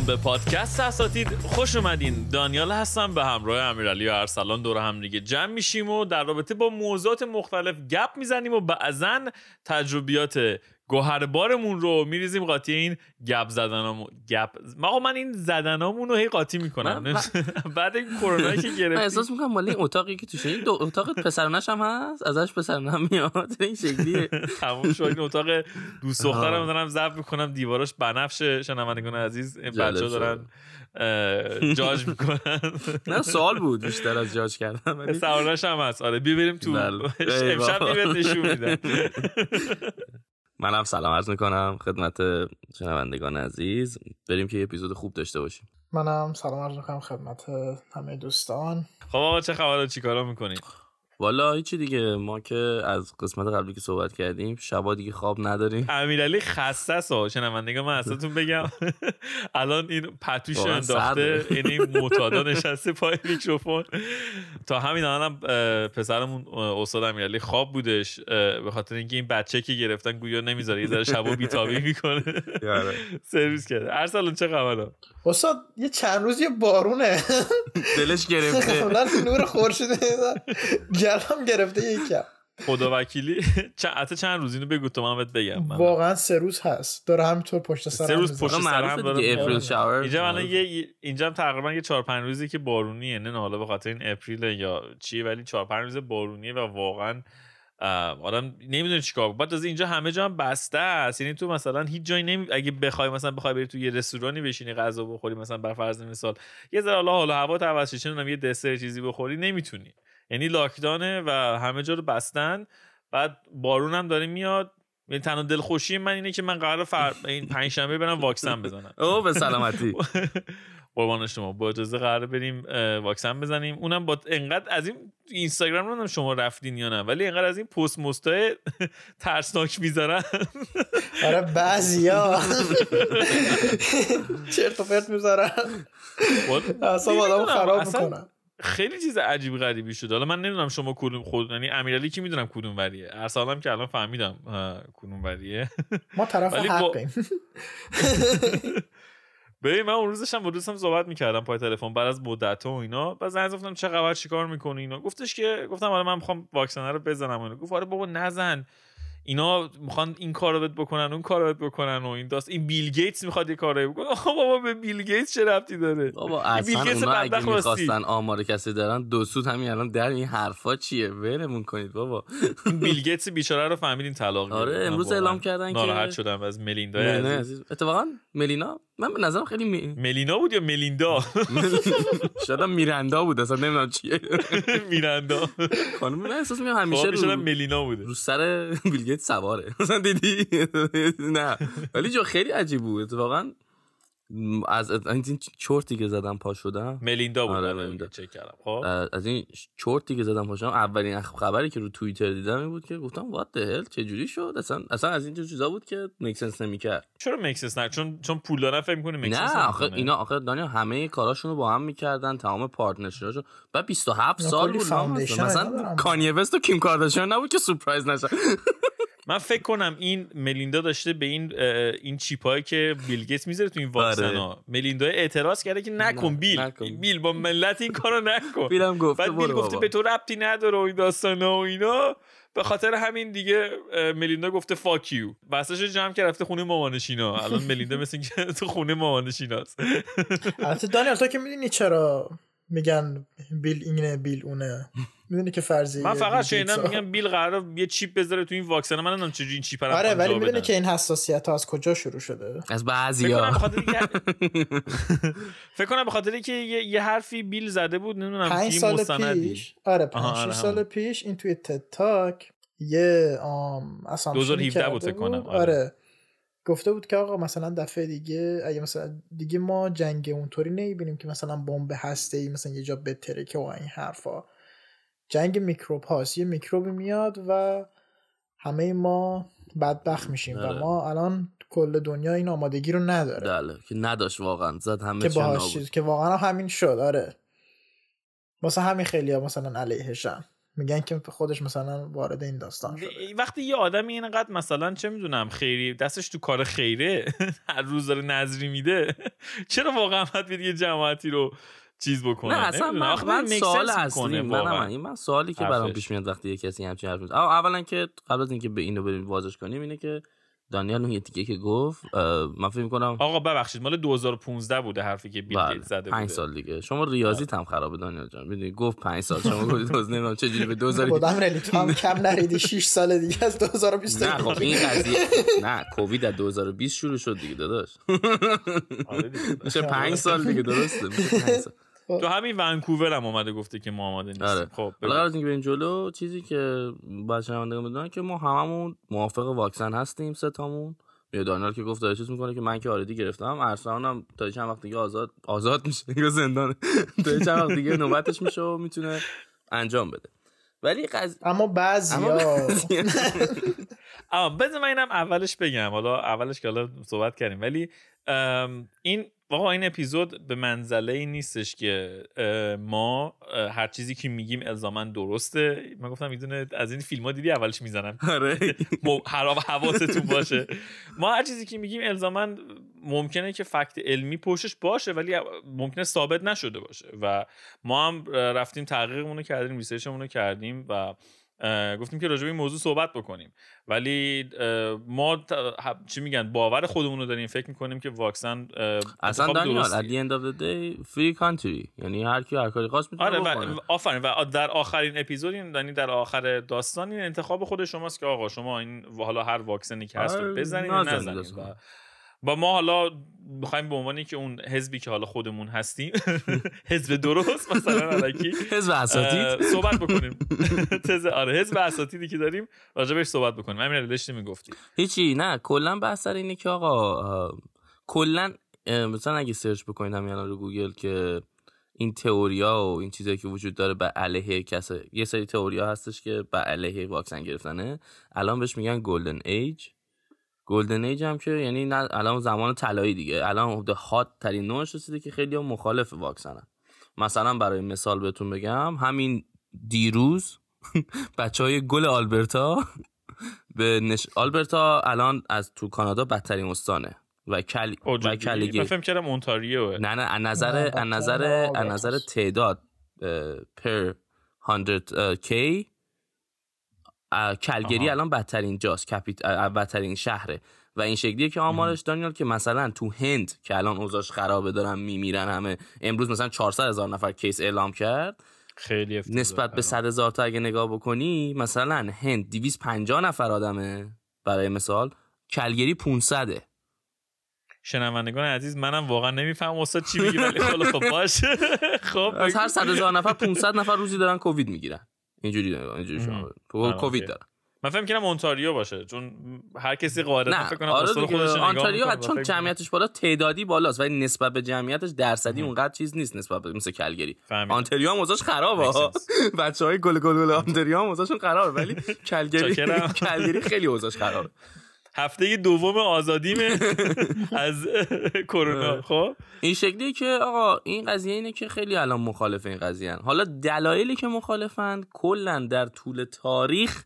سلام به پادکست اساتید خوش اومدین. دانیال هستم به همراه امیرعلی و ارسلان دور هم دیگه جمع میشیم و در رابطه با موضوعات مختلف گپ می‌زنیم و بعضا تجربیات گوهربارمون رو میریزیم قاطی این گپ زدنامون گپ آقا من این زدنامون رو هی قاطی می‌کنم. بعد این کرونا که گرفت من احساس می‌کنم مال این اتاقی که توش این دو اتاق پسرنش هم هست ازش پسرنم میاد. این شکلیه. تموم شد. این اتاق دوست دخترم دارم ضبط می‌کنم. دیواراش بنفش شنوندگان عزیز. این بچه دارن جاج می‌کنن. نه سوال بود بیشتر از جاج کردن سوالش هم هست. آره ببریم تو امشب میبت نشون میدن. منم سلام عرض می‌کنم خدمت شنوندگان عزیز. بریم که یه اپیزود خوب داشته باشیم. منم سلام عرض می‌کنم خدمت همه دوستان. خب آقا چه خبره چیکارا می‌کنی؟ والا هیچی دیگه ما که از قسمت قبلی که صحبت کردیم شبا دیگه خواب نداریم. امیرعلی خسته است شنوندگان من اصلتون بگم. الان این پتوش انداخته یعنی معتادا نشسته پای میکروفون. تا همین الانم پسرمون استاد امیرعلی خواب بودش به خاطر اینکه این بچه که گرفتن گویا نمی‌ذاره یه ذره شبا بیتابی می‌کنه. سرویس کرده. ارسلان چه خبره استاد یه چند روز یه بارونه. دلش گرفته. نور خورشید گلم گرفته یکم خدا وکیلی. چند چند روز اینو بگو تو من بهت بگم. من. واقعا سه روز هست. داره همینطور پشت سر سه روز پشت سر هم داره اپریل شاور اینجا الان یه اینجا هم تقریبا یه 4 5 روزی که بارونیه. نه حالا به خاطر این اپریل یا چیه ولی 4 5 روز بارونیه و واقعا آدم نمی‌دونه چیکار بعد از اینجا همه جا هم بسته است. یعنی تو مثلا هیچ جایی نمی اگه بخوای مثلا بخوای بری تو یه رستورانی بشینی غذا بخوری مثلا بر فرض مثال یه ذره حالا حالا هوا توسط چه یه دسر چیزی بخوری نمی‌تونی. یعنی لاکدانه و همه جا رو بستن. بعد بارون هم داره میاد. یعنی تنها دلخوشی من اینه که من قرار فر... این پنج شنبه برم واکسن بزنم. او به سلامتی. قربان شما. با اجازه قرار بریم واکسن بزنیم. اونم با انقدر از این اینستاگرام رو شما رفتین یا نه ولی انقدر از این پست مستای ترسناک می‌ذارن. آره بعضیا. چرت و پرت می‌ذارن. اصلا آدم خراب می‌کنن. خیلی چیز عجیب غریبی شده حالا من نمی‌دونم شما کدوم خود یعنی امیرعلی کی می‌دونم کدوم وریه. ارسلانم که الان فهمیدم کدوم وریه. ما طرف حقیم. ببین من اون روزش هم با دوستم صحبت می‌کردم پای تلفن بعد از مدت و اینا. بعد زنگ گفتم چه خبر چیکار می‌کنی اینا؟ گفتش که گفتم آره من می‌خوام واکسن رو بزنم اینا. گفت آره بابا نزن. اینا می‌خوان این کارو بهت بکنن اون کارو بهت بکنن و این داست. این بیل گیتس می‌خواد یه کاری بکنه. آقا بابا به بیل گیتس چه ربطی داره؟ بابا اصلا بیل اونا اگه می‌خواستن آمار کسی دارن دو سود همین الان در این حرفا چیه؟ ولمون کنید بابا. این بیل گیتس بیچاره رو فهمیدین طلاق آره امروز اعلام کردن که ناراحت شدم از ملیندا عزیز. اتفاقا ملینا من به نظرم خیلی می... ملینا بود یا ملیندا؟ شاید میرندا بود اصلا نمی‌دونم چیه. میرندا. خانم من احساس می‌کنم همیشه رو ملینا بوده. رو سر بیل سواره. مثلا دیدی؟ نه. ولی جو خیلی عجیب بود. واقعا از این چرتی که زدم پا شدم. ملیندا بود آره ملیندا. چک کردم. خب. از این چرتی که زدم پا شدم اولین خبری که رو توییتر دیدم این بود که گفتم what the hell چه جوری شد؟ اصلا اصلا از این چیزا بود که make sense نمی‌کرد. چرا make sense نه؟ چون چون پول دارن فکر می‌کنه make sense نه آخه اینا آخه دانیا همه کاراشونو با هم می‌کردن تمام partner شون بعد 27 سال بود مثلا کانیه وست و کیم کارداشیان نبود که surprise نشه من فکر کنم این ملیندا داشته به این این چیپایی که بیل گیتس می‌ذاره تو این واکسن ها ملیندا اعتراض کرده که نکن بیل. نکن. بیل با ملت این کارو نکن. بیلم گفته بعد بیل گفته به تو ربطی نداره و این داستانا و اینا. به خاطر همین دیگه ملیندا گفته فاک یو بسش جمع که رفته خونه مامانشینا. الان ملیندا مثل که تو خونه مامانشیناست. البته دانیال تو که می‌دونی چرا؟ میگن بیل اینه بیل اونه. می‌دونی که فرضی من فقط شنیدم میگم بیل قرار یه چیپ بذاره تو این واکسن. من نمی‌دونم چجوری این چیپ آره ولی می‌دونی که این حساسیت ها از کجا شروع شده؟ از بعضیا. فکر کنم به خاطر که یه حرفی بیل زده بود نمی‌دونم پنج سال پیش. آره پنج آره سال پیش این توی تد تاک یه آم اصلا 2017 بود فکر کنم آره. گفته بود که آقا مثلا دفعه دیگه اگه مثلا دیگه ما جنگ اونطوری نمی‌بینیم که مثلا بمب هسته ای مثلا یه جا بترکه و این حرفا. جنگ میکروب هاست یه میکروبی میاد و همه ما بدبخت میشیم و آره. ما الان کل دنیا این آمادگی رو نداره. بله که نداشت واقعا. زد همه که باهاش که واقعا همین شد آره. واسه همین خیلی ها مثلا علیهشن میگن که خودش مثلا وارد این داستان شده وقتی یه آدمی اینقدر مثلا چه می‌دونم خیری دستش تو کار خیره هر روز داره نظری میده چرا واقعا باید بید یه جماعتی رو چیز بکنه نه اصلا. من, من سوال اصلی من. من, این من سوالی که برام. پیش میاد وقتی یه کسی همچین حرف می‌زنه اولا که قبل از اینکه به اینو بریم واضح کنیم اینه که دانیال اون یه تیکه که گفت من فکر می‌کنم آقا ببخشید مال 2015 بوده حرفی که بیل بله زده پنج بوده سال دیگه. شما ریاضیت هم خرابه دانیال جان. می‌دونی گفت پنج سال. شما گفتید دوز نمی‌دونم چه جوری به 2000 خودم ریلی تو هم کم نریدی 6 سال دیگه از 2020 نه خب این قضیه نه کووید از 2020 شروع شد دیگه داداش. آره دیگه. میشه پنج سال دیگه درسته؟ میشه پنج سال. تو همین ونکوور هم اومده گفته که ما آماده نیستیم. آره. خب حالا بگو. قبل از اینکه بریم جلو چیزی که شنوندگان بدونن که ما هممون موافق واکسن هستیم سه تامون. یه دانیال که گفت داره چیز می‌کنه که من که آردی گرفتم. ارسلان هم تا چند وقت دیگه آزاد آزاد میشه. یا زندانه تا چند وقت دیگه نوبتش میشه و می‌تونه انجام بده. ولی قضیه اما بعضی اما بذار من اینم اولش بگم. حالا اولش که حالا صحبت کردیم. ولی ام، این واقعا این اپیزود به منزله این نیستش که ما هر چیزی که میگیم الزاما درسته. من گفتم می‌دونه از این فیلم ها دیدی اولش می‌زنم. آره. حرام حواستون باشه. ما هر چیزی که میگیم الزاما ممکنه که فکت علمی پشتش باشه ولی ممکنه ثابت نشده باشه. و ما هم رفتیم تحقیقمون رو کردیم ریسرچمون رو کردیم و گفتیم که راجع به این موضوع صحبت بکنیم. ولی ما چی میگن باور خودمون رو داریم. فکر می‌کنیم که واکسن اصلا دانیال at the end of the day free country. یعنی هر کی هر کاری خواست می‌تونه آره بکنه. و آفرین. و در آخرین اپیزود یعنی در آخر داستان این انتخاب خود شماست که آقا شما این حالا هر واکسنی که هست رو آره، بزنید نزنید. و با ما حالا می‌خوایم به عنوانی که اون حزبی که حالا خودمون هستیم. حزب درست مثلا الکی. حزب اساتید. صحبت بکنیم. تز آره حزب اساتیدی که داریم راجبش صحبت بکنیم. همین داشتی می‌گفتی. هیچی نه کلا بحث سر اینه که آقا کلا مثلا اگه سرچ بکنید همین الان رو گوگل که این تئوریا و این چیزایی که وجود داره به علیه کسا یه سری تئوریا هستش که به علیه واکسن گرفتنه. الان بهش میگن گلدن ایج گلدن ایج هم که یعنی نه الان زمان طلایی دیگه. الان هات ترین نوعش رسیده که خیلی مخالف واکسنن. مثلا برای مثال بهتون بگم همین دیروز بچه های گل آلبرتا به نش... آلبرتا الان از تو کانادا بدترین استانه و کل و من کلیگی. فکر کردم اونتاریو. نه نه از نظر از نظر از نظر. تعداد پر 100 کی کلگری آها. الان بدترین جاست کپیت بدترین شهره. و این شکلیه که آمارش دانیال که مثلا تو هند که الان اوضاعش خرابه دارن میمیرن همه. امروز مثلا 400 هزار نفر کیس اعلام کرد. خیلی. نسبت به 100 هزار تا اگه نگاه بکنی مثلا هند 250 نفر آدمه برای مثال. کلگری 500 شنوندگان عزیز منم واقعا نمیفهم استاد چی میگه ولی خب باشه. خب از هر 100 هزار نفر 500 نفر روزی دارن کووید می‌گیرن. اینجوری اینجوری شما آه، کووید. دارن من فکر کنم اونتاریو باشه چون هر کسی قاعدتا فکر کنم آره خودش رو نگاه آنتاریو می‌کنه و چون جمعیتش بالا تعدادی بالاست ولی نسبت به جمعیتش درصدی اونقدر چیز نیست نسبت به مثل کلگری. آنتاریو هم اوضاعش خرابه Makes sense. بچه های گل گل گل آنتاریو هم اوضاعشون خرابه ولی کلگری. کلگری خیلی اوضاعش خرابه هفته دوم آزادیمه از کرونا خب؟ این شکلیه که آقا این قضیه اینه که خیلی الان مخالف این قضیه. حالا دلایلی که مخالفن کلا در طول تاریخ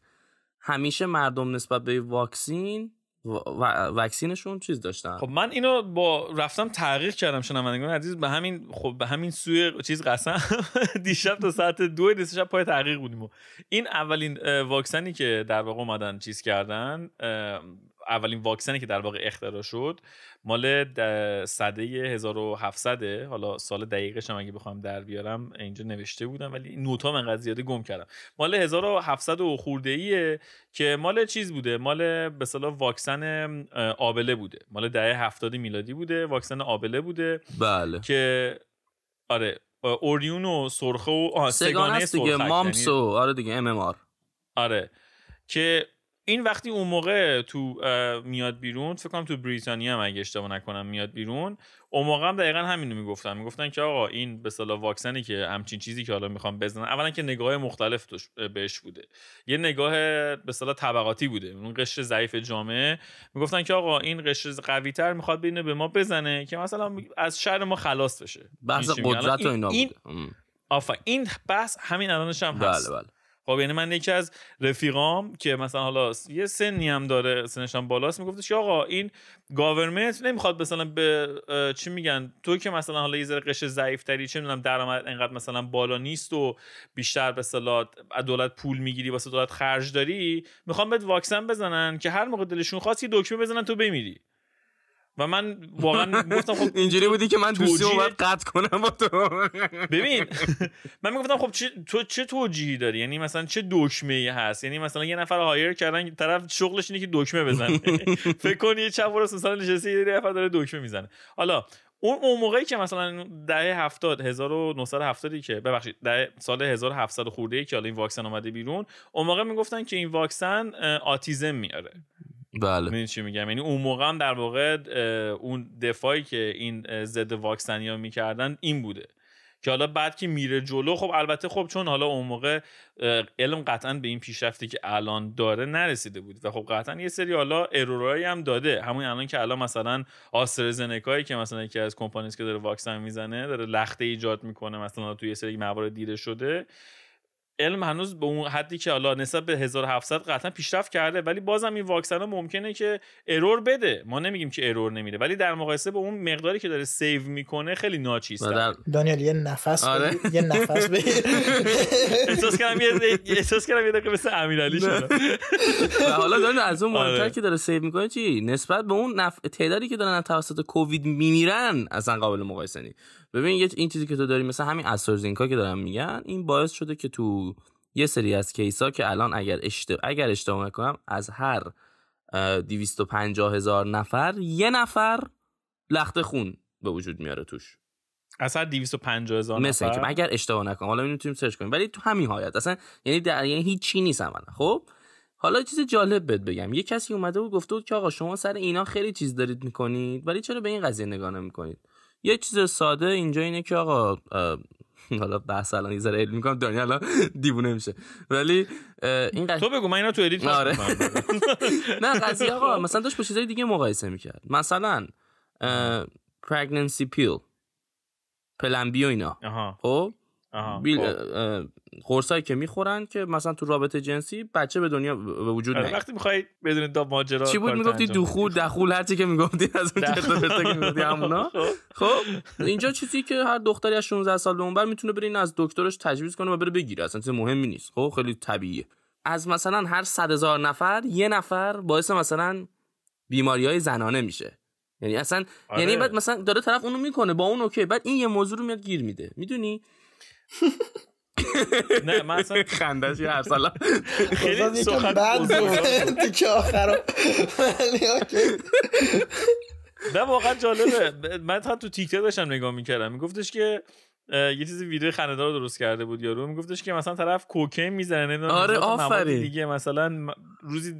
همیشه مردم نسبت به واکسین و و- واکسینشون چیز داشتن. خب من اینو با رفتم تحقیق کردم شنوندگان عزیز به همین خب به همین سوی چیز قسم. دیشب تا ساعت دو نصف شب پای تحقیق بودیم و. این اولین واکسنی که در واقع اومدن چیز کردن اولین واکسنی که در واقع اختراع شد مال سده 1700 حالا سال دقیقش هم اگه بخوام در بیارم اینجا نوشته بودم ولی نوتا من انقدر زیاده گم کردم. مال 1700 و خورده ایه که مال چیز بوده؟ مال به اصطلاح واکسن آبله بوده. مال دهه 70 میلادی بوده واکسن آبله بوده بله. که آره اوریون و سرخه و سگانه دیگه سرخک مامس یعنی- و آره دیگه ام ام آر آره که این وقتی اون موقع تو میاد بیرون فکر کنم تو بریتانیا هم اگه اشتباه نکنم میاد بیرون اون موقع هم دقیقا همینو می‌گفتن. می‌گفتن که آقا این به صلاح واکسنی که همچین چیزی که حالا می‌خوام بزنن اولا که نگاه مختلف بهش بوده. یه نگاه به صلاح طبقاتی بوده. اون قشر ضعیف جامعه می‌گفتن که آقا این قشر قوی تر می‌خواد بینه به ما بزنه که مثلا از شر ما خلاص بشه. بحث قدرت و اینا این, این بحث همین الانش هم هست. بله بله. خب یعنی من یکی از رفیقام که مثلا حالا یه سنی هم داره سنش هم بالاست میگفتش آقا این گاورمنت نمی‌خواد مثلا به چی میگن؟ تو که مثلا حالا یه ذره قش ضعیفتری چه می‌دونم درآمد انقدر مثلا بالا نیست و بیشتر به اصطلاح دولت پول می‌گیری واسه دولت خرج داری می‌خوام بهت واکسن بزنن که هر موقع دلشون خواست یه دکمه بزنن تو بمیری. و من واقعا گفتم خب اینجوری بودی که من دوستی باید قطع کنم با تو. ببین من می‌گفتم خب چه تو چه توجیهی داری؟ یعنی مثلا چه دکمه ای هست؟ یعنی مثلا یه نفر هایر کردن طرف شغلش اینه که دکمه بزنه. فکر کن یه چپ راست مثلا نشسته یه نفر داره دکمه می‌زنه. حالا اون اون موقعی که مثلا دهه 70 1970 که ببخشید دهه سال 1700 خورده که حالا این واکسن اومده بیرون اون موقع می‌گفتن که این واکسن آتیزم میاره. بله. چی میگم؟ یعنی اون موقع هم در واقع اون دفاعی که این ضد واکسنی ها می‌کردن این بوده. که حالا بعد که میره جلو خب البته خب چون حالا اون موقع علم قطعا به این پیشرفتی که الان داره نرسیده بود. و خب قطعا یه سری حالا ارورایی هم داده. همون الان که الان مثلا آسترازنکایی که مثلا یکی از کمپانیست که داره واکسن می‌زنه داره لخته ایجاد می‌کنه مثلا توی یه سری موارد دیده شده. علم هنوز به اون حدی که حالا نسبت به 1700 قطعا پیشرفت کرده ولی بازم این واکسن ها ممکنه که error بده. ما نمیگیم که error نمیده ولی در مقایسه با اون مقداری که داره save می‌کنه خیلی ناچیز دانیل یه نفس آره. یه نفس بگیر احساس کردم یه احساس کردم یه دقیقه مثل امیرعلی شد حالا دارن از اون مهمتر آره. که داره save می‌کنه چی؟ نسبت به اون نف... تعدادی که دارن توسط کووید میمیرن اصلا قابل مقایسه نیست. ببین یه این چیزی که تو داری مثلا همین استرازینکا که دارن میگن این باعث شده که تو یه سری از case ا که الان اگر اشتباه اگر اشتباه نکنم از هر 250 هزار نفر یه نفر لخت خون به وجود میاره توش. از هر 250 هزار نفر مثل که اگر اشتباه نکنم حالا می‌تونیم سرچ کنیم ولی تو همین حالت. اصلا یعنی در یعنی هیچ چی نیست عملا. خب؟ حالا چیز جالب بهت بگم. یه کسی اومده بود گفته بود که آقا شما سر اینا خیلی چیز دارید می‌کنید ولی چرا به این قضیه نگاه نمی‌کنید؟ یه چیز ساده اینجا اینه که آقا حالا بحث الان یه علمی کنم دنیا الان دیوونه میشه. ولی این قضیه تو بگو من اینا تو ادیت آره. نه قضیه آقا مثلا داشت با چیزای دیگه مقایسه می‌کرد. مثلا pregnancy pill پلنبی و اینا. خب؟ قرصایی که می‌خورن که مثلا تو رابطه جنسی بچه به دنیا به وجود آره، وقتی می‌خوای بدون دا ماجرا چی بود می‌گفتی؟ دخول دخول هر چی که می‌گفتی از اون چرت که می‌گفتی همونا. خب. خب اینجا چیزی که هر دختری از 16 سال به اون بر می‌تونه بره از دکترش تجویز کنه و بره بگیره. اصلا چیز مهمی نیست. خب خیلی طبیعیه. از مثلا هر صد هزار نفر یه نفر باعث مثلا بیماری های زنانه میشه. یعنی اصلا آره. یعنی بعد مثلا داره طرف اونو می‌کنه با اون اوکی. بعد این یه موضوع رو میاد گیر میده. می‌دونی؟ نه من اصلا خندش هر سالا خیلی سخن بعد که آخر نه واقعا جالبه. من تا تو تیک داشتم نگاه می‌کردم. میگفتش که یه چیزی ویدیو خنده‌دار درست کرده بود یارو. میگفتش که مثلا طرف کوکین می‌زنه آره آفرین. دیگه مثلا روزی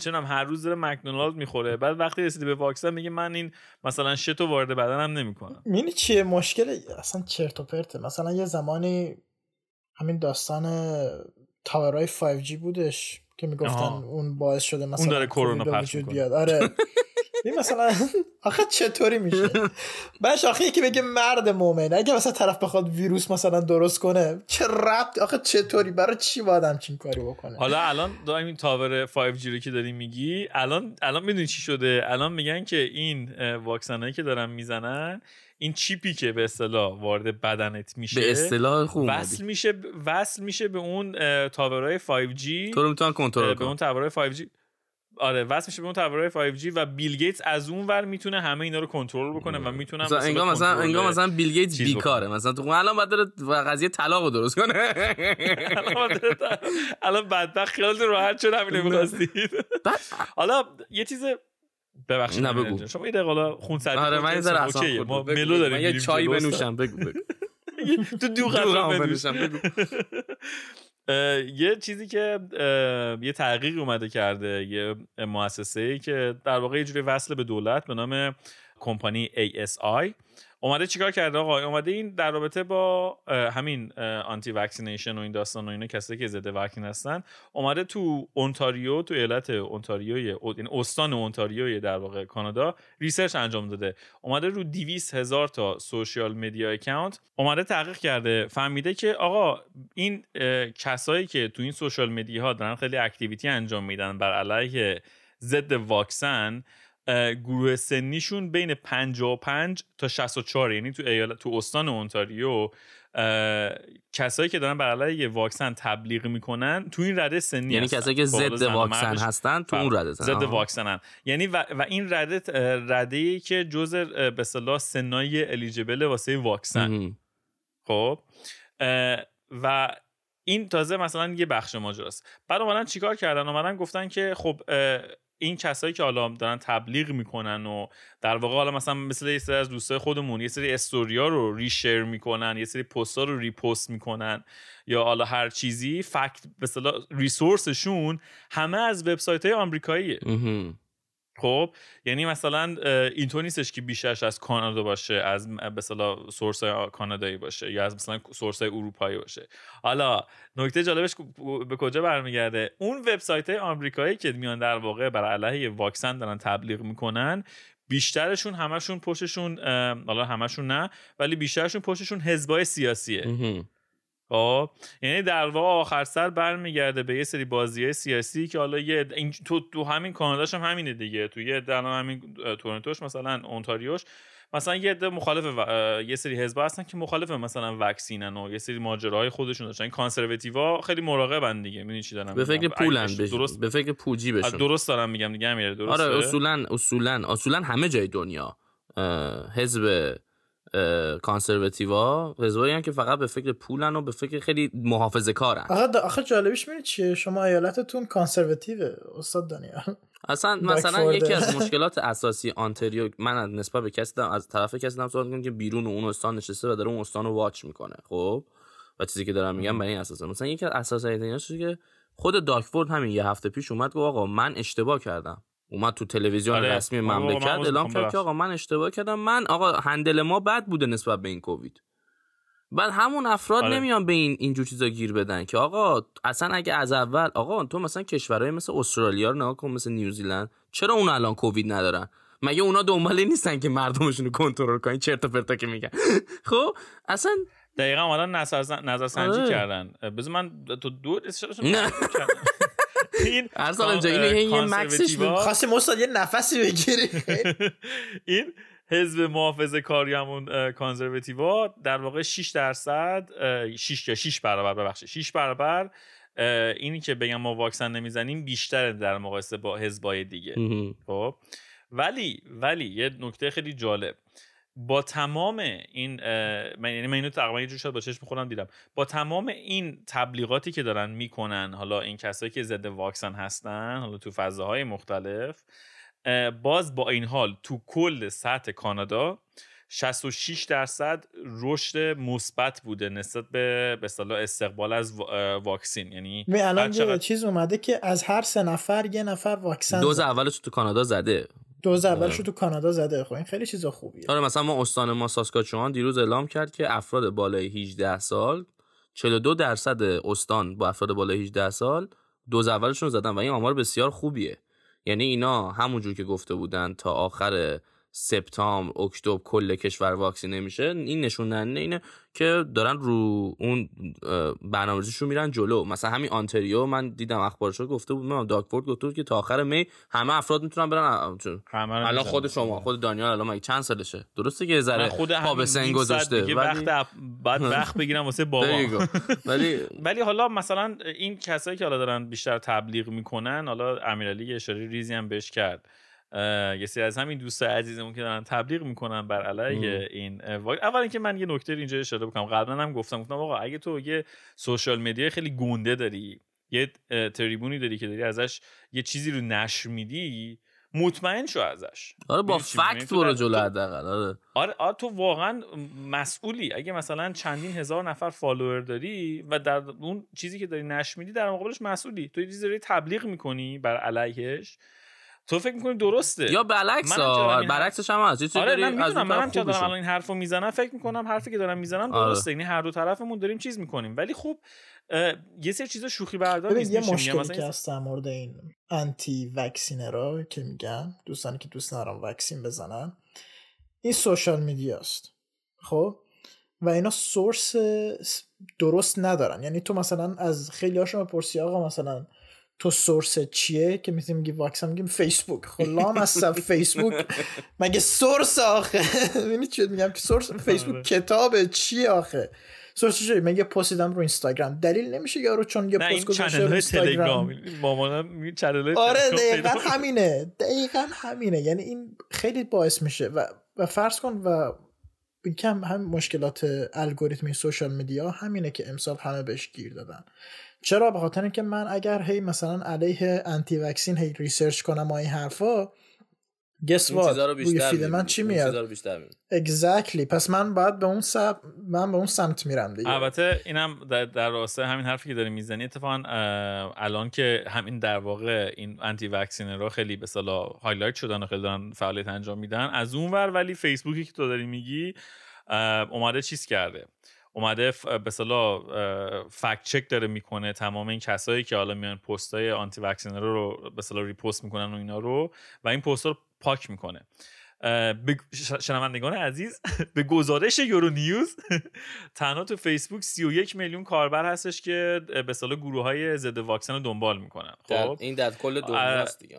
چنم هر روز داره مکدونالد می‌خوره. بعد وقتی رسیده به واکسن میگه من این مثلا شتو وارد بدنم نمی‌کنم. می‌بینی چیه؟ مشکل اصلا چرت و پرته. مثلا یه زمانی همین داستان تاورای 5G بودش که می‌گفتن اون باعث شده مثلا اون داره کرونا پخش بیاد. آره. این مثلا آخه چطوری میشه؟ بعدش آخه یکی بگه مرد مومن اگه مثلا طرف بخواد ویروس مثلا درست کنه چه ربط آخه چطوری؟ برای چی باید همچین کاری بکنه؟ حالا الان دائم این تاور 5G رو که داری میگی الان الان می‌دونی چی شده؟ الان میگن که این واکسنایی که دارن می‌زنن این چیپی که به اصطلاح وارد بدنت میشه. به اصطلاح خوب وصل میشه وصل میشه به اون تاورای 5G تو رو می‌تونن کنترل به اون تاورای 5G آره وصل میشه به اون تاورای 5G و بیل گیتس از اون ور می‌تونه همه اینا رو کنترل بکنه و می‌تونه مثلا انگار مثلا انگار مثلا بیل گیتس بیکاره. مثلا تو الان بعد داره قضیه طلاق رو درست کنه. الان بدبخت خیال راحت شد همین نمی‌خواستید حالا یه چیز ببخشید. نه بگو. شما یه دقیقه خون سردی آره من یه ما ملو داریم یه چای بنوشم. بگو بگو. تو دو بنوشم. بگو. یه چیزی که یه تحقیق اومده کرده یه مؤسسه ای که در واقع یه جوری وصل به دولت به نام کمپانی ASI اومده چیکار کرده آقا؟ اومده این در رابطه با همین anti vaccination و این داستان و اینا کسایی که ضد واکسن هستن اومده تو اونتاریو تو ایالت اونتاریو یعنی استان اونتاریو در واقع کانادا research انجام داده. اومده رو 200 هزار تا social media account اومده تحقیق کرده فهمیده که آقا این کسایی که تو این social media ها دارن خیلی activity انجام میدن بر علیه ضد واکسن گروه سنیشون بین 55 تا 64 یعنی تو ایالت تو استان اونتاریو کسایی که دارن بر علیه واکسن تبلیغ می‌کنن تو این رده سنی یعنی کسایی که ضد واکسن هستن تو اون رده ضد واکسنن. یعنی و, و این رده رده ای که جزء به اصطلاح سنای eligible واسه واکسن. خب و این تازه مثلا یه بخش ماجراست. بعد اومدن چیکار کردن؟ اومدن گفتن که خب این کسایی که حالا دارن تبلیغ می‌کنن و در واقع حالا مثلا مثل یه سری از دوستای خودمون یه سری استوریا رو ریشر می‌کنن یه سری پست‌ها رو ریپوست می‌کنن یا حالا هر چیزی فکت به ریسورسشون همه از وبسایت های آمریکاییه خب یعنی مثلا اینطور نیستش که بیشترش از کانادا باشه از مثلا سورس کانادایی باشه یا از مثلا سورس اروپایی باشه. حالا نکته جالبش به کجا برمیگرده؟ اون وبسایت های آمریکایی که میان در واقع بر علیه واکسن دارن تبلیغ می‌کنن بیشترشون همشون پشتشون حالا همشون نه ولی بیشترشون پشتشون حزبای سیاسیه. خب یعنی در واقع آخر سر برمیگرده به یه سری بازی های سیاسی که حالا یه تو تو همین کاناداش هم همینه دیگه. تو یه در همین تورنتوش مثلا اونتاریوش مثلا یه عده مخالف و... یه سری حزب هستن که مخالف مثلا واکسینن و یه سری ماجراهای خودشون داشتن. این کانسرواتیوا خیلی مراقبن دیگه. می‌دونی چی دارم به فکر پولن درست به فکر پوجی بشون درست دارم میگم دیگه امیره درسته؟ آره اصولا اصولا اصولا همه جای دنیا حزب کانسرواتیوا. حزبایی که فقط به فکر پولن و به فکر خیلی محافظه کارن آخه, آخه جالبیش می‌بینی چیه؟ شما ایالتتون کانسرواتیوه استاد دانیال. اصلا مثلا یکی از مشکلات اساسی آنتریو من نسبت به کسی از طرف کسی دارم صحبت که بیرون اون استان نشسته و داره اون استان رو واچ می‌کنه خب؟ و چیزی که دارم میگم برای این اساسه مثلا یکی از اساسیاتش که خود داکفورد همین یه هفته پیش اومد گفت آقا من اشتباه کردم. اومد تو تلویزیون آره. رسمی مملکت اعلام کرد که آقا من اشتباه کردم. من آقا هندل ما بد بوده نسبت به این کووید. بعد همون افراد آره. نمیان به این اینجور چیزا گیر بدن که آقا اصلا اگه از اول آقا تو مثلا کشورهای مثل استرالیا رو نگاه کن مثل نیوزیلند چرا اون الان کووید ندارن؟ مگه اونا دنبال نیستن که مردمشون رو کنترل کنن؟ چرت و پرتا که میگن. خب اصلا دقیقا حالا نظر نظر سنجی آره. کردن. بذار من تو دو نه. این ارسال اینجا اینو یه مکسش خواستیم استاد یه نفسی بگیری. این حزب محافظ کاری همون کانزرواتیوا در واقع 6 درصد 6 یا 6 برابر ببخشید 6 برابر اینی که بگم ما واکسن نمی‌زنیم بیشتر در مقایسه با حزبای دیگه. خب؟ ولی ولی یه نکته خیلی جالب. با تمام این من یعنی من اینو تقریبا یه شد با چشم خودم دیدم. با تمام این تبلیغاتی که دارن می‌کنن حالا این کسایی که ضد واکسن هستن حالا تو فضاهای مختلف باز با این حال تو کل سطح کانادا 66 درصد رشد مثبت بوده نسبت به به استقبال از واکسین. یعنی الان چیز اومده که از هر سه نفر یه نفر واکسن دوز اولش تو کانادا زده. دوز اولش رو تو کانادا زده. خب این خیلی چیز خوبیه. آره مثلا ما استان ما ساسکاچوان دیروز اعلام کرد که افراد بالای 18 سال 42 درصد استان با افراد بالای 18 سال دوز اولشون رو زدن و این آمار بسیار خوبیه. یعنی اینا همونجور که گفته بودن تا آخر سپتامبر اکتبر کل کشور واکسینه میشه این نشون اینه که دارن رو اون برنامه‌ریزیشون میرن جلو. مثلا همین آنتریو من دیدم اخبارش گفته بود من داکفورد گفته بود که تا آخر می همه افراد می‌تونن برن الان خود شما خود دانیال الان مگه چند سالشه؟ درسته که ذره خود پا به سن گذاشته ولی وقت بعد وقت بگیرم واسه بابا. ولی ولی حالا مثلا این کسایی که حالا دارن بیشتر تبلیغ می‌کنن حالا امیرعلی اشاره ریزی هم بهش کرد. یه سری از همین دوست عزیزمون که دارن تبلیغ می‌کنن بر علیه این اول اینکه من یه نکته اینجا اشاره بکنم. قبلا هم گفتم گفتم آقا اگه تو یه سوشال مدیا خیلی گنده داری یه تریبونی داری که داری ازش یه چیزی رو نشر میدی مطمئن شو ازش. آره با می‌گم؟ فکت برو جلو حداقل آره. آره آره تو واقعا مسئولی. اگه مثلا چندین هزار نفر فالوور داری و در اون چیزی که داری نشر میدی در مقابلش مسئولی. تو یه چیزی داری تبلیغ می‌کنی بر علیهش تو فکر می‌کنی درسته؟ یا برعکس برعکسش هم هست یه چیزی آره من از می‌دونم اون طرف منم که دارم. الان این حرفو می‌زنم فکر می‌کنم حرفی که دارم می‌زنم آره. درسته یعنی هر دو طرفمون داریم چیز می‌کنیم. ولی خب یه سری چیزا شوخی بردار نیست یه مشکلی مثلا که هست در مورد این انتی وکسینرا که میگن دوستانی که دوست ندارن وکسین بزنن این سوشال میدیاست خب؟ و اینا سورس درست ندارن. یعنی تو مثلا از خیلی هاشون بپرسی آقا مثلا تو سورس چیه که می‌تونی میگی واکسن؟ میگیم فیسبوک خب لام از فیسبوک مگه سورس آخه؟ ببینی چی میگم؟ که سورس فیسبوک. کتابه چی آخه؟ سورس چیه من یه پست دیدم رو اینستاگرام دلیل نمیشه یارو چون یه پست گذاشته رو اینستاگرام مامانم چنل آره دقیقا. همینه. دقیقا همینه. یعنی این خیلی باعث میشه. و, و فرض کن و کم هم مشکلات الگوریتمی social media همینه که امسال همه بهش گیر دادن. چرا؟ به خاطر اینکه من اگر هی مثلا علیه anti vaccine هی research کنم و این حرفا guess رو روی بیشتر feed من. چی میاد؟ رو exactly. پس من باید به اون سمت من به اون سمت میرم دیگه. البته اینم در, در راسته همین حرفی که داری می‌زنی اتفاقا الان که همین در واقع این anti vaccinerها خیلی به اصطلاح highlight شدن و خیلی دارن فعالیت انجام میدن از اون ور ولی فیسبوکی که تو داری میگی اومده چیز کرده. اومده به اصطلاح fact check داره می‌کنه تمام این کسایی که حالا میان پست های anti vacciner رو به اصطلاح repost می‌کنن و اینا رو و این پست رو پاک می‌کنه. شنوندگان عزیز به گزارش یورو نیوز تنها تو فیسبوک 31 میلیون کاربر هستش که به اصطلاح گروه های ضد واکسن رو دنبال می‌کنن. خب؟ این در کل دنیاست دیگه.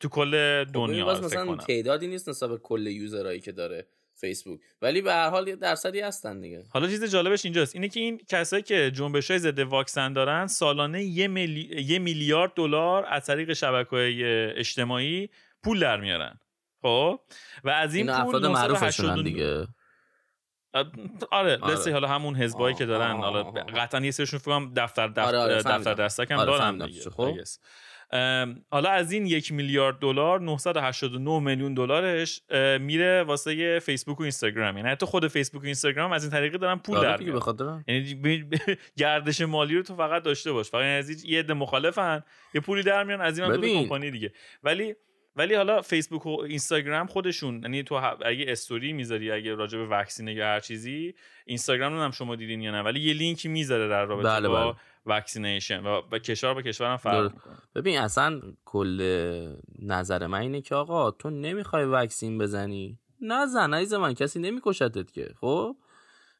تو کل خب دنیا مثلا تعدادی نیست نسبت به کل یوزرهایی که داره فیسبوک ولی به هر حال یه درصدی هستن دیگه حالا چیز جالبش اینجاست اینه که این کسایی که جنبش های ضد واکسن دارن سالانه یه, میلی... یه میلیارد دلار از طریق شبکه اجتماعی پول در میارن خب و از این پول افراد معروفشونن 989 دیگه آره آره. لسه حالا همون حزبایی که دارن حالا. قطعا یه سرشون فکر کنم دفتر دفتر, آره، آره، دفتر فهمیدم. دستک هم آره، دارن دیگه. خب. حالا از این یک میلیارد دلار 989 میلیون دلارش میره واسه فیسبوک و اینستاگرام. یعنی حتی خود فیسبوک و اینستاگرام از این طریقی دارن پول آره در یعنی گردش مالی رو تو فقط داشته باش. فقط از این یه عده مخالفن یه پولی در میان از این تو. کمپانی دیگه. ولی ولی حالا فیسبوک و اینستاگرام خودشون یعنی تو اگه استوری می‌ذاری اگه راجع به وکسینه یا هر چیزی اینستاگرام رو هم شما دیدین یا نه ولی یه لینکی می‌ذاره در رابطه بله، با vaccination و با کشور به کشور هم فرق ببین اصلا کل نظر من اینه که آقا تو نمی‌خوای vaccine بزنی. نزن عزیز من کسی نمیکشتت که خب؟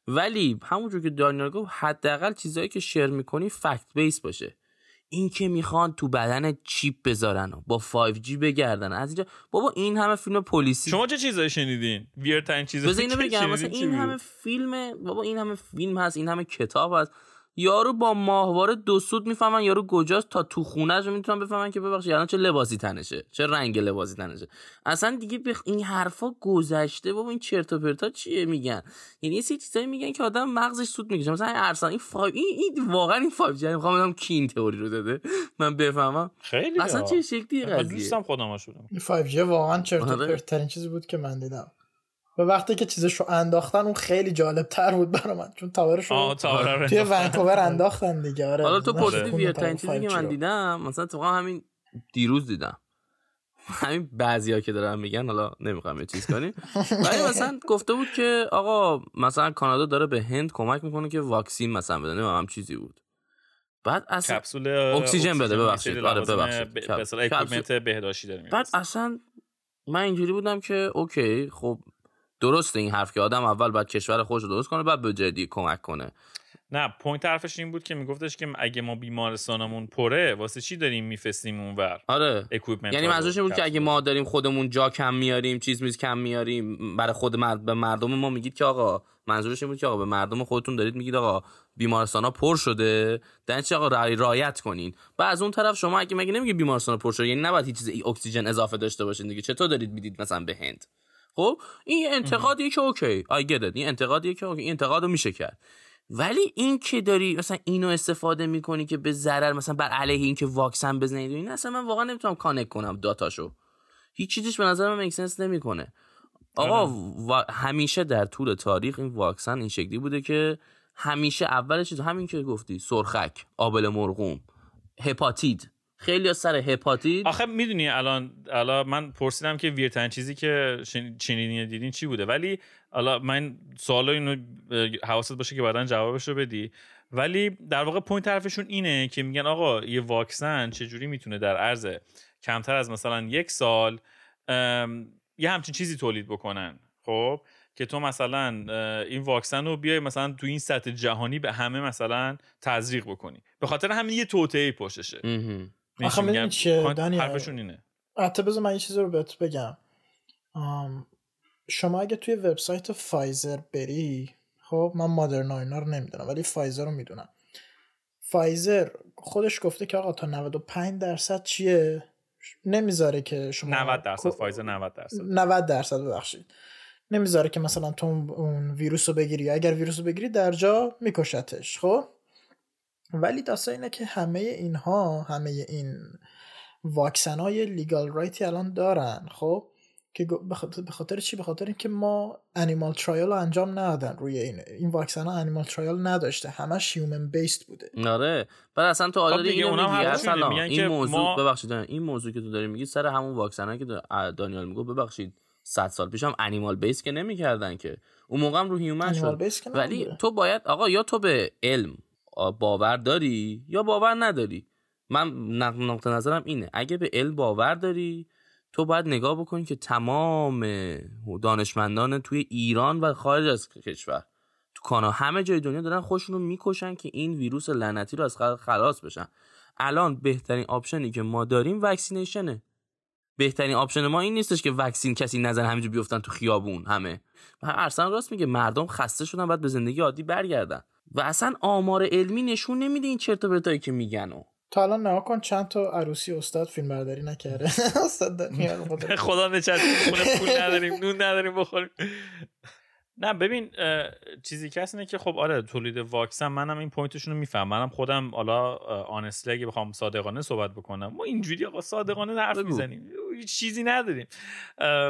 ولی همونجور که دانیال گفت حداقل چیزایی که share می‌کنی fact base باشه. این که می‌خوان تو بدن چیپ بذارن و با 5G بگردن. از اینجا بابا این همه فیلم پلیسی. شما چه چیزایی شنیدین؟ weird ترین اینو که بگم مثلا این؟ همه فیلم بابا این همه فیلم هست این همه کتاب هست. یارو با ماهواره دو سوت می‌فهمن یارو کجاست تا تو خونهش می‌تونن بفهمن که ببخشید الان چه لباسی تنشه؟ چه رنگ لباسی تنشه؟ اصلا دیگه بخ... این حرفا گذشته بابا این چرت و پرتا چیه میگن؟ یعنی یه سری چیزایی میگن که آدم مغزش سوت می‌کشه. مثلا این ارسلان این five این, این واقعا این 5 G می‌خوام بدونم کی این تئوری رو داده. من بفهمم. خیلی اصلا. چه شکلی قضیه؟ دوستم خودم شدم این 5G واقعا چرت و آره. پرت ترین چیزی بود که من دیدم. و وقتی که چیزش رو انداختن اون خیلی جالب تر بود برای من چون تاورش رو توی. ونکوور انداختن دیگه آره حالا تو پرسیدی ویرترین تاور چیزی که 5G من. دیدم مثلا تو همین دیروز دیدم همین بعضیا که دارن میگن حالا نمی‌خوام یه چیز کنیم ولی مثلا گفته بود که آقا مثلا کانادا داره به هند کمک می‌کنه که واکسین مثلا بده نمی‌دونم هم چیزی بود بعد اصلا کپسول اکسیژن بده، ببخشید. آره، ببخشید. به اصطلاح بهداشتی داریم بعد اصلا من اینجوری بودم که okay خب درسته این حرف که آدم اول باید کشور خودش رو درست کنه بعد به جدی کمک کنه. نه point حرفش این بود که میگفتش که اگه ما بیمارستانمون پره واسه چی داریم میفرستیم اونور آره. یعنی منظورش این بود که اگه ما داریم خودمون جا کم میاریم چیز میز کم میاریم برای خود مرد به مردم ما میگید که آقا منظورش این بود که آقا به مردم خودتون دارید میگید آقا بیمارستان ها پر شده در چه آقا رعای- رعایت کنین. و از اون طرف شما اگه مگه نمیگه بیمارستان ها پر شده یعنی نباید هیچ چیز اکسیژن اضافه داشته باشین دیگه. چطور دارید می‌دید مثلا به هند؟ خب؟ این انتقادیه که okay. I get این انتقادیه که okay. این انتقادو میشه کرد. ولی این که داری مثلا اینو استفاده می‌کنی که به ضرر مثلا بر علیه این که واکسن بزنید این اصلا من واقعا نمی‌تونم connect کنم dot اشو. هیچ چیزیش به نظر من make sense نمی‌کنه. آقا و همیشه در طول تاریخ این واکسن این شکلی بوده که همیشه اول چیز همین که گفتی سرخک آبله مرغون هپاتیت. خیلی سر هپاتیت آخه می‌دونی الان الان من پرسیدم که weird ترین چیزی که چنینی دیدین چی بوده؟ ولی حالا من سوال اینو حواست باشه که بعدا جوابش رو بدی. ولی در واقع point طرفشون اینه که میگن آقا یه واکسن چجوری می‌تونه در عرض کمتر از مثلا یک سال یه همچین چیزی تولید بکنن. خب؟ که تو مثلا این واکسن رو بیای مثلا تو این سطح جهانی به همه مثلا تزریق بکنی. به خاطر همین یه توطئه پشتشه. آخه می‌دونی چیه؟ حرفشون اینه. حتی بذار من یه چیزی رو بهت بگم. شما اگه توی وبسایت فایزر بری خب من مادرنا اینا رو نمی‌دونم ولی فایزر رو می‌دونم. فایزر خودش گفته که آقا تا 95 درصد چیه؟ نمی‌ذاره که شما 90 درصد فایزر 90 درصد. 90 درصد ببخشید. نمی‌ذاره که مثلا تو اون ویروس رو بگیری. اگر ویروس رو بگیری در جا میکشتش خب؟ ولی داستان اینه که همه اینها همه این واکسن های legal right ی الان دارن خب؟ که به خاطر چی؟ به خاطر اینکه ما animal trial رو انجام ندادن روی این این واکسن ها animal trial نداشته. همش human based بوده. آره. بعد اصلا تو already اینو میگی این موضوع ما... ببخشید این موضوع که تو داری میگی سر همون واکسن که دانیال میگه ببخشید 100 سال پیش هم animal base که نمی‌کردن که. اون موقع هم رو human شد. ولی تو باید آقا یا تو به علم باور داری یا باور نداری؟ من نقطه نظرم اینه. اگه به علم باور داری تو باید نگاه بکنی که تمام دانشمندان توی ایران و خارج از کشور تو کانادا همه جای دنیا دارن خودشون رو می‌کشن که این ویروس لعنتی رو از خلاص بشن. الان بهترین option ی که ما داریم vaccination ه بهترین option ما این نیستش که vaccine کسی نزنه همینجا بیفتن تو خیابون همه. ارسن راست میگه مردم خسته شدن بعد به زندگی عادی برگردن. و اصلا آمار علمی نشون نمیده این چرت و که میگن و. تا الان نها کن چند تا عروسی استاد فیلم برداری نکرده. استاد خدا. نچت خونه پول نداریم نون نداریم بخوریم. نه ببین چیزی که هست اینه که خب آره تولید واکسن منم این پوینتشون رو میفهم. منم خودم حالا آنستلی اگه بخوام صادقانه صحبت بکنم ما اینجوری آقا صادقانه حرف می‌زنیم. هیچ چیزی نداریم.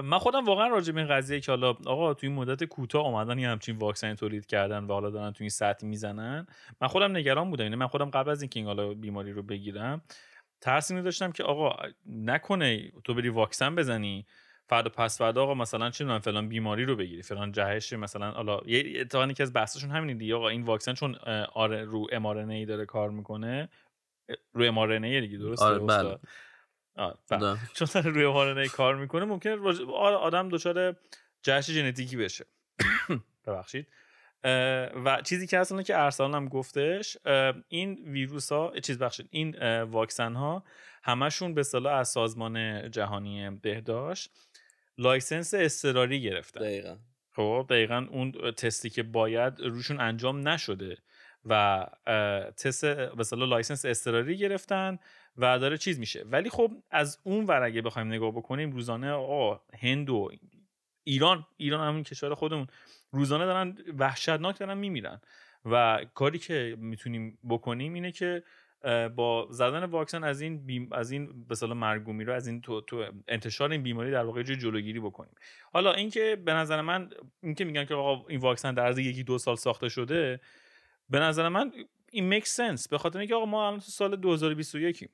من خودم واقعا راجع به این قضیه که حالا آقا توی این مدت کوتاه اومدن یه همچین واکسن تولید کردن و حالا دارن توی این سطح می‌زنن. من خودم نگران بودم. یعنی من خودم قبل از اینکه این حالا بیماری رو بگیرم ترس داشتم که آقا نکنه تو بری واکسن بزنی. فردا پس فردا آقا مثلا چه می‌دونم فلان بیماری رو بگیری فلان جهش مثلا حالا یه اتفاقی که از بحثشون همین دیگه. آقا این واکسن چون آره رو ام ای داره کار می‌کنه رو ام ای دیگه درسته آره بله. بله. چون داره روی ام ای کار می‌کنه ممکنه آدم دچار جهش ژنتیکی بشه. ببخشید. و چیزی که اصلا که ارسلان هم گفتش این ویروس ها چیز بخشید این واکسن ها همشون به اصطلاح از سازمان جهانی بهداشت. license اضطراری گرفتن. دقیقا. خب دقیقا اون تستی که باید روشون انجام نشده و تست مثلا license اضطراری گرفتن و داره چیز میشه. ولی خب از اون ور اگه بخوایم نگاه بکنیم روزانه آ هند و ایران ایران همون کشور خودمون روزانه دارن وحشتناک دارن میمیرن. و کاری که می‌تونیم بکنیم اینه که با زدن واکسن از این بیم از این به مرگ و میر رو از این تو, تو انتشار این بیماری در واقع جلوگیری بکنیم. حالا اینکه به نظر من اینکه میگن که آقا این واکسن در عرض یکی دو سال ساخته شده به نظر من این میک سنس به خاطر اینکه آقا ما الان تو سال 2021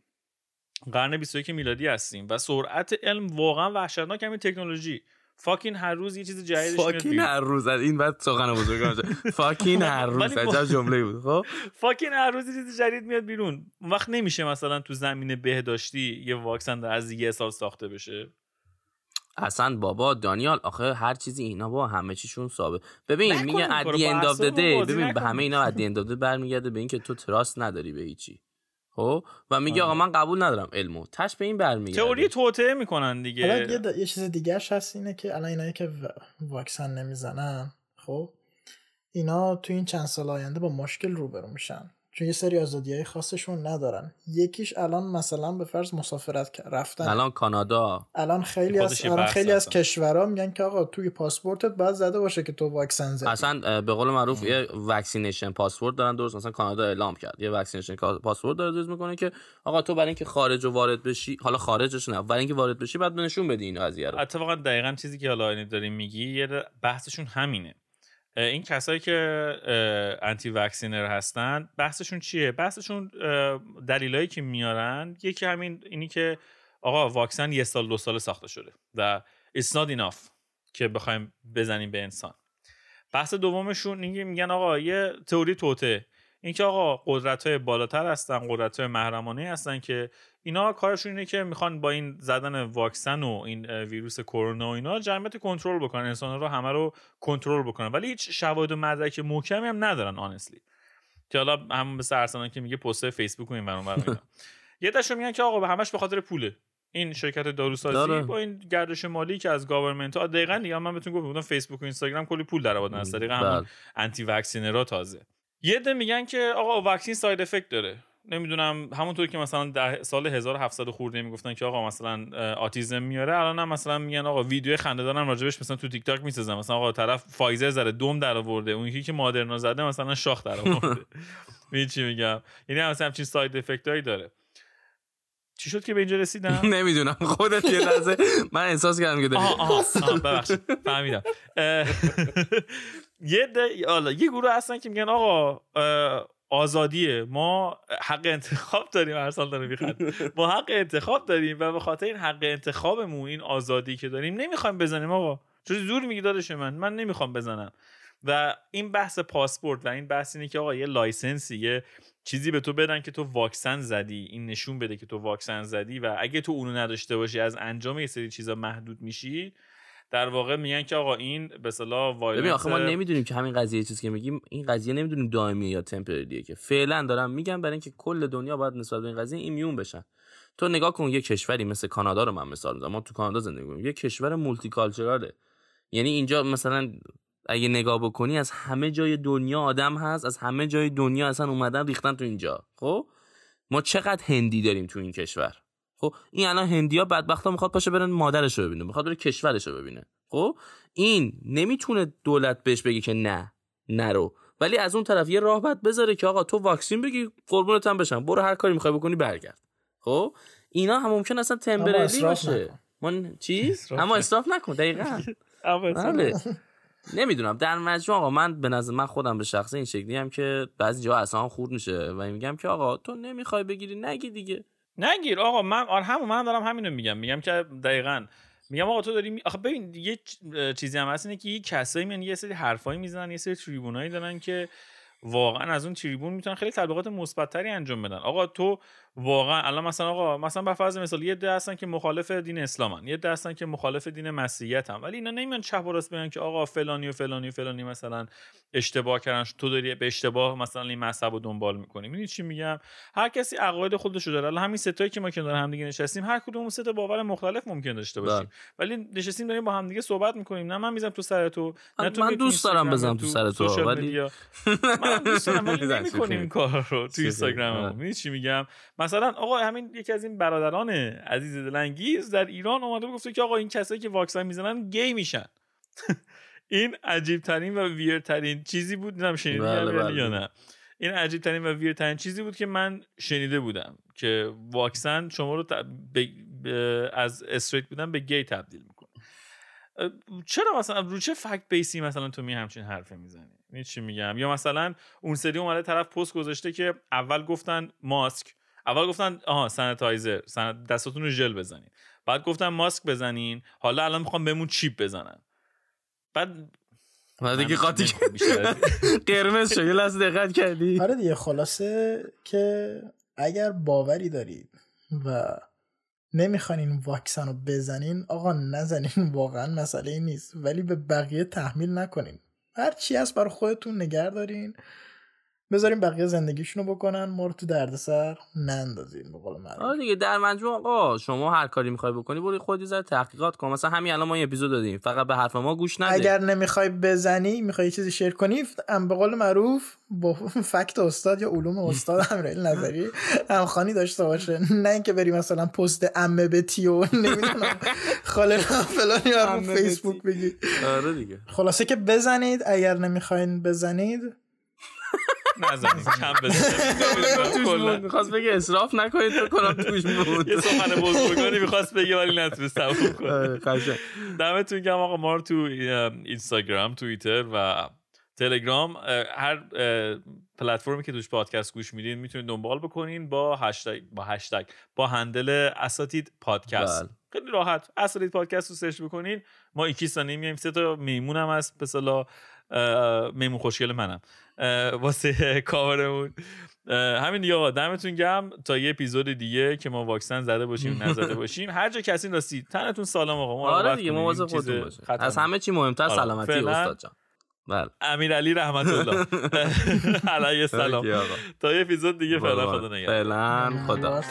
قرن 21 میلادی هستیم و سرعت علم واقعا وحشتناک همین تکنولوژی. فاکین هر روز یه چیز جدیدش میاد فاکین هر روز. این بعد سخن بزرگ فاکین هر روز. عجب جمله بود. خب؟ فاکین هر روز یه چیز جدید میاد بیرون. وقت نمیشه مثلا تو زمین بهداشتی یه واکسن از یه سال ساخته بشه. اصلا بابا دانیال آخه هر چیزی اینا با همه چیشون ثابت. ببین میگه at the end of ببین به همه اینا at the end برمیگرده به اینکه تو trust نداری به هیچی. خب؟ و میگه آقا من قبول ندارم علمو. تهش به این برمیگرده. تئوری توطئه می‌کنن دیگه. حالا یه, چیز دیگه هست اینه که الان اینایی که واکسن نمی‌زنن خب؟ اینا تو این چند سال آینده با مشکل روبرو میشن. چون یه سری آزادی های خاصشون ندارن. یکیش الان مثلا به فرض مسافرت رفتن. الان کانادا. الان خیلی از الان خیلی از کشورها میگن که آقا توی پاسپورتت باید زده باشه که تو واکسن زدی. اصلا به قول معروف یه vaccination passport دارن درست. مثلا کانادا اعلام کرد. یه vaccination passport داره درست می‌کنه که آقا تو برای اینکه خارج و وارد بشی حالا خارجش نه برای اینکه وارد بشی بعد نشون بدی این قضیه رو اتفاقا دقیقاً چیزی که حالا داریم میگی یه بحثشون همینه. این کسایی که anti vaxxer هستن بحثشون چیه؟ بحثشون دلیلایی که میارن یکی همین اینی که آقا واکسن یه سال دو سال ساخته شده و it's not enough که بخوایم بزنیم به انسان. بحث دومشون اینکه میگن آقا یه تئوری توته. اینکه آقا قدرت های بالاتر هستن قدرت های محرمانه هستن که اینا کارشون اینه که می‌خوان با این زدن واکسن و این ویروس کرونا و اینا جمعیت کنترل بکنن انسان رو همه رو کنترل بکنن. ولی هیچ شواهد و مدرک محکمی هم ندارن آنستلی که حالا همون ارسلانه که میگه پست فیسبوک و این برام یه عده‌شون میگن که آقا همش به خاطر پوله. این شرکت داروسازی داره. با این گردش مالی که از government ها دقیقاً دیگه من بهتون گفتم فیسبوک و اینستاگرام کلی پول در آوردن از طریق همون anti vaxxer ها تازه. یه عده میگن که آقا vaccine side effect داره. نمی‌دونم همونطور که مثلا ده سال 1700 خورده می‌گفتن که آقا مثلا autism میاره الان هم مثلا میگن آقا ویدیو خنده دارن راجبش مثلا تو تیک تاک می‌سازن. مثلا آقا طرف فایزر زده دم در آورده اون یکی که مادرنا زده مثلا شاخ در آورده. می چی میگم؟ یعنی مثلا همچین ساید افکت داره. چی شد که به اینجا رسیدم؟ نمی‌دونم. خودت یه لحظه من احساس کردم که آها آها ببخشید. فهمیدم. یه یه گروه هستن که میگن آقا آزادیه. ما حق انتخاب داریم هر سال داره می‌خواد ما حق انتخاب داریم و به خاطر این حق انتخابمون این آزادی که داریم نمی‌خوایم بزنیم آقا. چون زور میگی دادش من. من نمی‌خوام بزنم. و این بحث پاسپورت و این بحث اینه که آقا یه license ی یه چیزی به تو بدن که تو واکسن زدی این نشون بده که تو واکسن زدی و اگه تو اونو نداشته باشی از انجام یه سری چیزا محدود میشی در واقع میگن که آقا این به اصطلاح ببین آخه ما نمی‌دونیم که همین قضیه چیزی که میگیم این قضیه نمی‌دونیم دائمی یا temporary ه که. فعلا دارم میگم برای اینکه کل دنیا باید نسبت به این قضیه immune بشن. تو نگاه کن یه کشوری مثل کانادا رو من مثال می‌زنم. ما تو کانادا زندگی می‌کنیم. یه کشور multicultural ه یعنی اینجا مثلا اگه نگاه بکنی از همه جای دنیا آدم هست از همه جای دنیا اصلا اومدن ریختن تو اینجا. خب؟ ما چقدر هندی داریم تو این کشور؟ خب این الان هندیا بدبختا می‌خواد پاشه برن مادرش رو ببینه می‌خواد بره کشورش رو ببینه. خب این نمی‌تونه دولت بهش بگه که نه نرو. ولی از اون طرف یه راه بد بذاره که آقا تو واکسین بگی قربونت هم بشم. برو هر کاری می‌خوای بکنی برگرد. خب اینا هم ممکن اصلا تمبرلی باشه. من چی؟ اما اسراف نکن دقیقاً. بله. نمی‌دونم. در مجموع آقا من به نظر من خودم به شخصه این شکلی هم که بعضی جا اصلا خورد میشه و میگم که آقا تو نمی‌خوای بگیری نگی دیگه. نگیر آقا من آره همون من دارم همینو میگم. میگم که دقیقا. میگم آقا تو داری آخه ببین یه چیزی هم هست اینه که یه کسایی میان یه سری حرفایی می‌زنن یه سری تریبونایی دارن که واقعا از اون تریبون می‌تونن خیلی تبلیغات مثبتتری انجام بدن. آقا تو واقعا الان مثلا آقا مثلا به فرض مثال یه ده هستن که مخالف دین اسلامن یه ده هستن که مخالف دین مسیحیت هم ولی اینا نمیان چپ و راست بگن که آقا فلانی و فلانی و فلانی مثلا اشتباه کردن تو داری به اشتباه مثلا این مذهب رو دنبال می‌کنی. می‌دونی چی میگم؟ هر کسی عقاید خودش رو داره. الان همین ستایی که ما کنار هم دیگه نشستیم هر کدوم سه تا باور مختلف ممکن داشته باشیم. بله. ولی نشستیم داریم با هم دیگه صحبت می‌کنیم. نه من می‌ذارم تو سر تو نه تو من دوست دارم بزنم تو سر تو ولی من دوست دارم ولی نمی‌کنیم کار رو تو اینستاگرام می‌دونی چی میگم؟ مثلا آقا همین یکی از این برادران عزیز دلانگیز در ایران اومده گفته که آقا این کسایی که واکسن می‌زنن گی میشن. این عجیب ترین و ویر ترین چیزی بود نمی‌دونم شنیدی بله بله. یا نه. این عجیب ترین و ویر ترین چیزی بود که من شنیده بودم که واکسن شما رو از استریت بودن به گی تبدیل می‌کنه. چرا مثلا رو چه فکت بیسی مثلا تو می همچین حرفه می‌زنی؟ چی میگم؟ یا مثلا اون سری اومده طرف پست گذاشته که اول گفتن ماسک. اول گفتن آها سانتایزر دستاتون رو ژل بزنین بعد گفتن ماسک بزنین. حالا الان می‌خوام بهمون چیپ بزنن. بعد بعد دیگه قاطی قرمز شد یه لحظه دقت کردی. آره دیگه خلاصه که اگر باوری دارید و نمی‌خوان این واکسن رو بزنین آقا نزنین واقعا مسئله نیست. ولی به بقیه تحمیل نکنین. هر چی هست برای خودتون نگر دارین بذاریم بقیه زندگیشونو بکنن ما رو تو دردسر نندازیم به قول آره دیگه در مجموع آقا شما هر کاری می‌خوای بکنی برو خودی زر تحقیقات کن. مثلا همین الان ما یه اپیزود دادیم فقط به حرف ما گوش نده. اگر نمی‌خوای بزنی می‌خوای چیزی شیر کنی ام به قول معروف با فکت استاد یا علوم استاد امیرعلی نظری همخوانی داشته باشه. نه اینکه بری مثلا پست امه به تیو نمی‌دونم خاله فلان یا فیسبوک بگی. آره دیگه. خلاصه که بزنید اگر نمی‌خواین بزنید نزنید کم بزنید می‌خواست بگه اصراف نکنید تو کنم توش بود. یه سخن بزرگانی می‌خواست بگه ولی نتونست تموم کنه. دمتون گرم آقا. ما رو تو اینستاگرام توییتر و تلگرام هر پلتفرمی که توش پادکست گوش میدین می‌تونید دنبال بکنین با هشتگ با هشتگ با handle اساتید پادکست. خیلی راحت. اساتید پادکست رو سرچ بکنین. ما یکی ثانیه میایم. سه تا میمون هم هست به میمون خوشگل منم. واسه کاورمون همین دیگه آقا دمتون گم تا یه اپیزود دیگه که ما واکسن زده باشیم نزده باشیم. هر جا کسی راستی تنتون سلام آقا. ما آره دیگه مواظب خودتون از همه چی مهمتر آره. سلامتی استاد جان. بله. علی رحمت الله. علیه سلام تا یه اپیزود دیگه فعلا خدا نگهدار. فعلا خدا.